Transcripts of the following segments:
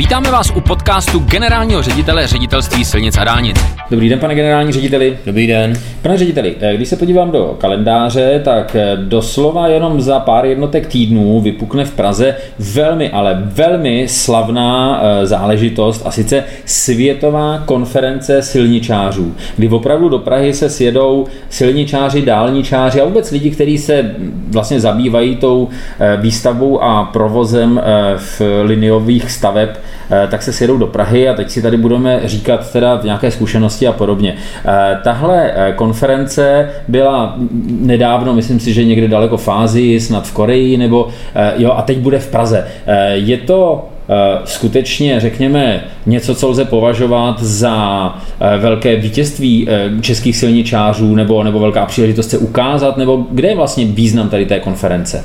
Vítáme vás u podcastu generálního ředitele ředitelství silnic a dálnic. Dobrý den, pane generální řediteli. Dobrý den. Pane řediteli, eh, když se podívám do kalendáře, tak eh, doslova jenom za pár jednotek týdnů vypukne v Praze velmi, ale velmi slavná eh, záležitost a sice Světová konference silničářů, kdy opravdu do Prahy se sjedou silničáři, dálničáři a vůbec lidi, kteří se vlastně zabývají tou výstavbou a provozem v liniových staveb tak se sjedou do Prahy a teď si tady budeme říkat teda nějaké zkušenosti a podobně. Eh, tahle eh, konference byla nedávno, myslím si, že někde daleko v Ázii, snad v Koreji, nebo jo, a teď bude v Praze. Je to skutečně, řekněme, něco, co lze považovat za velké vítězství českých silničářů nebo, nebo velká příležitost se ukázat, nebo kde je vlastně význam tady té konference?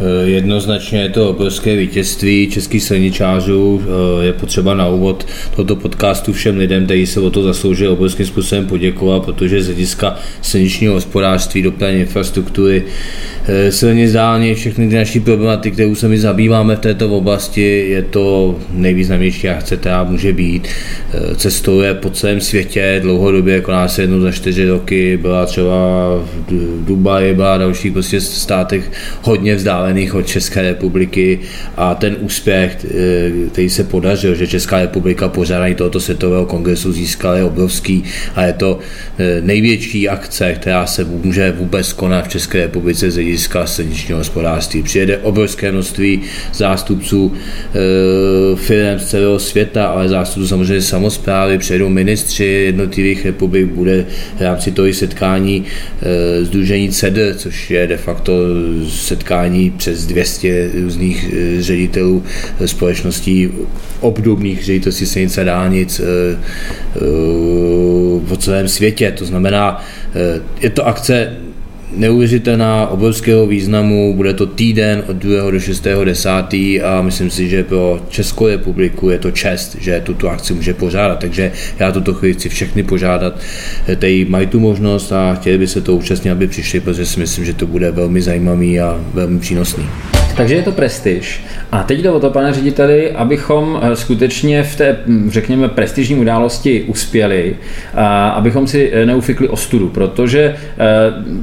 Eh, jednoznačně je to obrovské vítězství českých silničářů. Eh, je potřeba na úvod tohoto podcastu všem lidem, kteří se o to zasloužili obrovským způsobem poděkovat, protože z hlediska silničního hospodářství, dopravní infrastruktury, eh, silnic dálně, všechny ty naší problematiky, kterou se my zabýváme v této oblasti, je to nejvýznamnější akce, která může být. Cestuje po celém světě dlouhodobě, koná se jednou za čtyři roky, byla třeba v Dubaji, byla v dalších prostě státech hodně vzdálených vzdálených od České republiky a ten úspěch, eh, který se podařil, že Česká republika pořádání tohoto světového kongresu získala je obrovský a je to eh, největší akce, která se může vůbec konat v České republice z hlediska silničního hospodářství. Přijede obrovské množství zástupců eh, firm z celého světa, ale zástupců samozřejmě samozprávy, přijedou ministři jednotlivých republik, bude v rámci toho setkání Združení CEDR, což je de facto setkání přes 200 různých eh, ředitelů eh, společností obdobných ředitelství silnice dálnic eh, po celém světě. To znamená, je to akce neuvěřitelná, obrovského významu, bude to týden od 2. do 6. 10. a myslím si, že pro Českou republiku je to čest, že tuto akci může pořádat, takže já tuto chvíli chci všechny požádat, kteří mají tu možnost a chtěli by se to účastnit, aby přišli, protože si myslím, že to bude velmi zajímavý a velmi přínosný. Takže je to prestiž. A teď jde o to, pane řediteli, abychom eh, skutečně v té, hm, řekněme, prestižní události uspěli, a abychom si eh, neufikli ostudu, protože eh,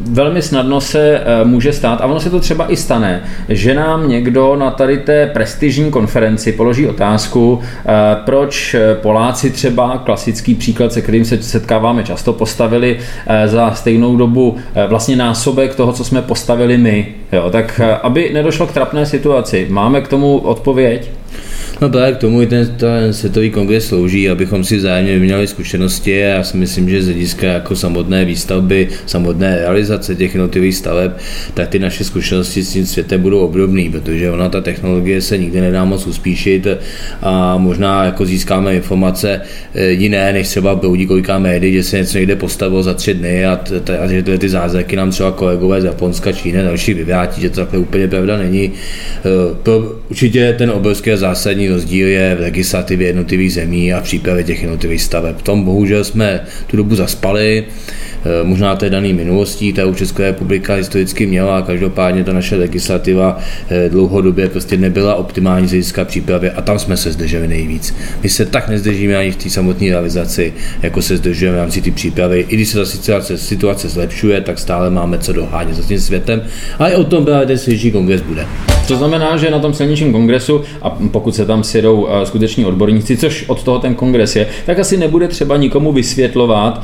velmi snadno se může stát, a ono se to třeba i stane, že nám někdo na tady té prestižní konferenci položí otázku, proč Poláci třeba, klasický příklad, se kterým se setkáváme často, postavili za stejnou dobu vlastně násobek toho, co jsme postavili my. Jo, tak aby nedošlo k trapné situaci, máme k tomu odpověď? No tak, k tomu i ten, ten světový kongres slouží, abychom si vzájemně vyměnili zkušenosti a já si myslím, že z hlediska jako samotné výstavby, samotné realizace těch jednotlivých staveb, tak ty naše zkušenosti s tím světem budou obdobné, protože ona ta technologie se nikdy nedá moc uspíšit a možná jako získáme informace eh, jiné, než třeba proudí koliká médií, že se něco někde postavilo za tři dny a, t, a že tyhle ty zázraky nám třeba kolegové z Japonska, Číny další vyvrátí, že to takhle úplně pravda není. Eh, pro, určitě ten obrovský zásadní Hlavní rozdíl je v legislativě jednotlivých zemí a přípravě těch jednotlivých staveb. V tom bohužel jsme tu dobu zaspali, Eh, možná té dané minulostí, ta Česká republika historicky měla, každopádně ta naše legislativa eh, dlouhodobě prostě nebyla optimální z hlediska přípravy a tam jsme se zdrželi nejvíc. My se tak nezdržíme ani v té samotné realizaci, jako se zdržujeme v rámci té přípravy. I když se ta situace, situace zlepšuje, tak stále máme co dohánět za tím světem. A i o tom právě ten silniční kongres bude. To znamená, že na tom silničním kongresu, a pokud se tam sjedou eh, skuteční odborníci, což od toho ten kongres je, tak asi nebude třeba nikomu vysvětlovat,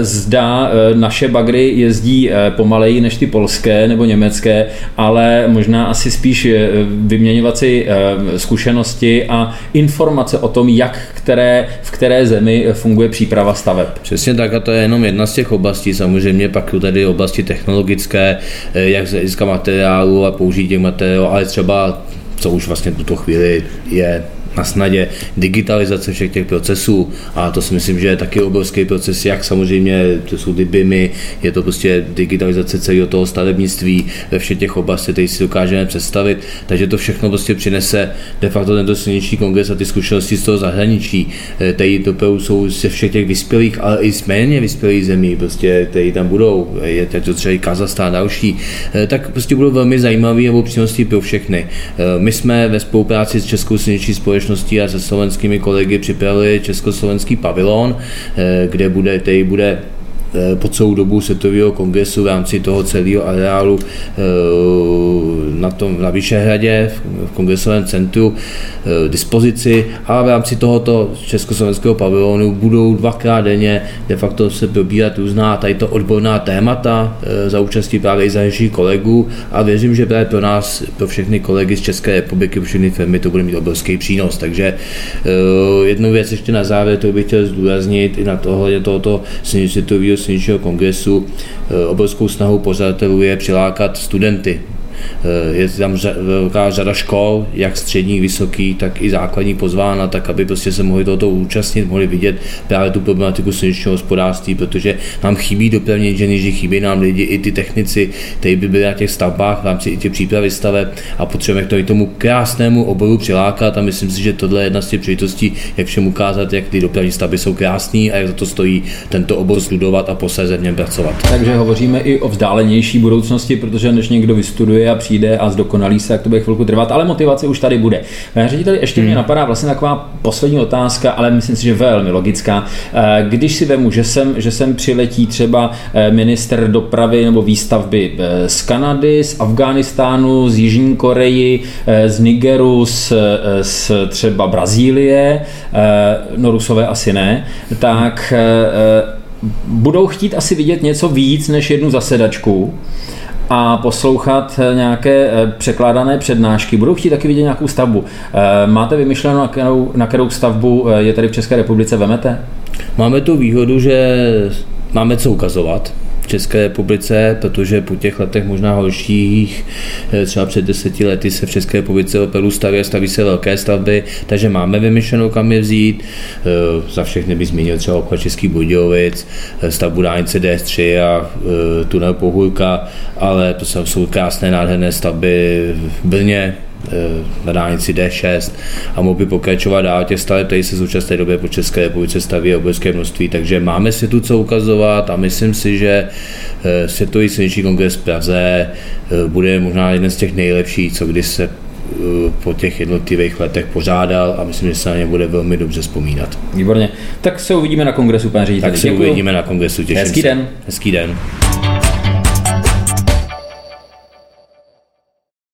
zda naše bagry jezdí eh, pomaleji než ty polské nebo německé, ale možná asi spíš eh, vyměňovat si eh, zkušenosti a informace o tom, jak které, v které zemi funguje příprava staveb. Přesně tak a to je jenom jedna z těch oblastí. Samozřejmě pak tady oblasti technologické, jak z hlediska materiálu a použití těch materiálů, ale třeba co už vlastně tuto chvíli je na snadě digitalizace všech těch procesů. A to si myslím, že je taky obrovský proces, jak samozřejmě to jsou ty BIMy, je to prostě digitalizace celého toho stavebnictví ve všech těch oblastech, které si dokážeme představit, takže to všechno prostě přinese de facto tento silniční kongres a ty zkušenosti z toho zahraničí, eh, tady to jsou ze všech těch vyspělých, ale i z méně vyspělých zemí, prostě, které tam budou, je to třeba i Kazachstán další, eh, tak prostě budou velmi zajímavé a přínosty pro všechny. Eh, my jsme ve spolupráci s Českou silniční společností společností a se slovenskými kolegy připravili československý pavilon, kde bude, který bude Eh, po celou dobu světového kongresu v rámci toho celého areálu eh, na, tom, na Vyšehradě, v kongresovém centru eh, dispozici a v rámci tohoto československého pavilonu budou dvakrát denně de facto se probírat různá tady to odborná témata za účastí právě i zahraničních kolegů a věřím, že právě pro nás, pro všechny kolegy z České republiky, pro všechny firmy to bude mít obrovský přínos. Takže jednu věc ještě na závěr, to bych chtěl zdůraznit i na tohle tohoto světového silničního kongresu eh, obrovskou snahou pořadatelů je přilákat studenty je tam velká řada škol, jak střední, vysoký, tak i základní pozvána, tak aby prostě se mohli tohoto účastnit, mohli vidět právě tu problematiku silničního hospodářství, protože nám chybí dopravní inženýři, chybí nám lidi, i ty technici, kteří by byli na těch stavbách v rámci i těch přípravy staveb a potřebujeme k tomu krásnému oboru přilákat a myslím si, že tohle je jedna z těch příležitostí, jak všem ukázat, jak ty dopravní stavby jsou krásné a jak za to stojí tento obor studovat a posléze v něm pracovat. Takže hovoříme i o vzdálenější budoucnosti, protože než někdo vystuduje a přijde a zdokonalí se, jak to bude chvilku trvat, ale motivace už tady bude. Pane řediteli, ještě mě hmm. napadá vlastně taková poslední otázka, ale myslím si, že velmi logická. Eh, když si vemu, že sem, že sem přiletí třeba eh, minister dopravy nebo výstavby eh, z Kanady, z Afghánistánu, z Jižní Koreji, z Nigeru, z, z třeba Brazílie, no Rusové asi ne, tak budou chtít asi vidět něco víc než jednu zasedačku a poslouchat eh, nějaké eh, překládané přednášky. Budou chtít taky vidět nějakou stavbu. Eh, máte vymyšleno, na kterou, na kterou stavbu je tady v České republice vemete? Máme tu výhodu, že máme co ukazovat. České republice, protože po těch letech možná horších, eh, třeba před deseti lety se v České republice opravdu staví, staví se velké stavby, takže máme vymyšlenou, kam je vzít. Eh, za všechny bych zmínil třeba obchod Český Budějovic, eh, stavbu dálnice DS3 a tunel Pohůrka, ale to jsou krásné, nádherné stavby v Brně, na dálnici D6 a mohl by pokračovat dál těch staveb, které se v současné době po České republice staví obrovské množství. Takže máme si tu co ukazovat a myslím si, že eh, Světový silniční kongres v Praze eh, bude možná jeden z těch nejlepších, co kdy se po těch jednotlivých letech pořádal a myslím, že se na ně bude velmi dobře vzpomínat. Výborně. Tak se uvidíme na kongresu, pane ředitel. Tak se Děkuju. uvidíme na kongresu, těším Hezký se. den. Hezký den.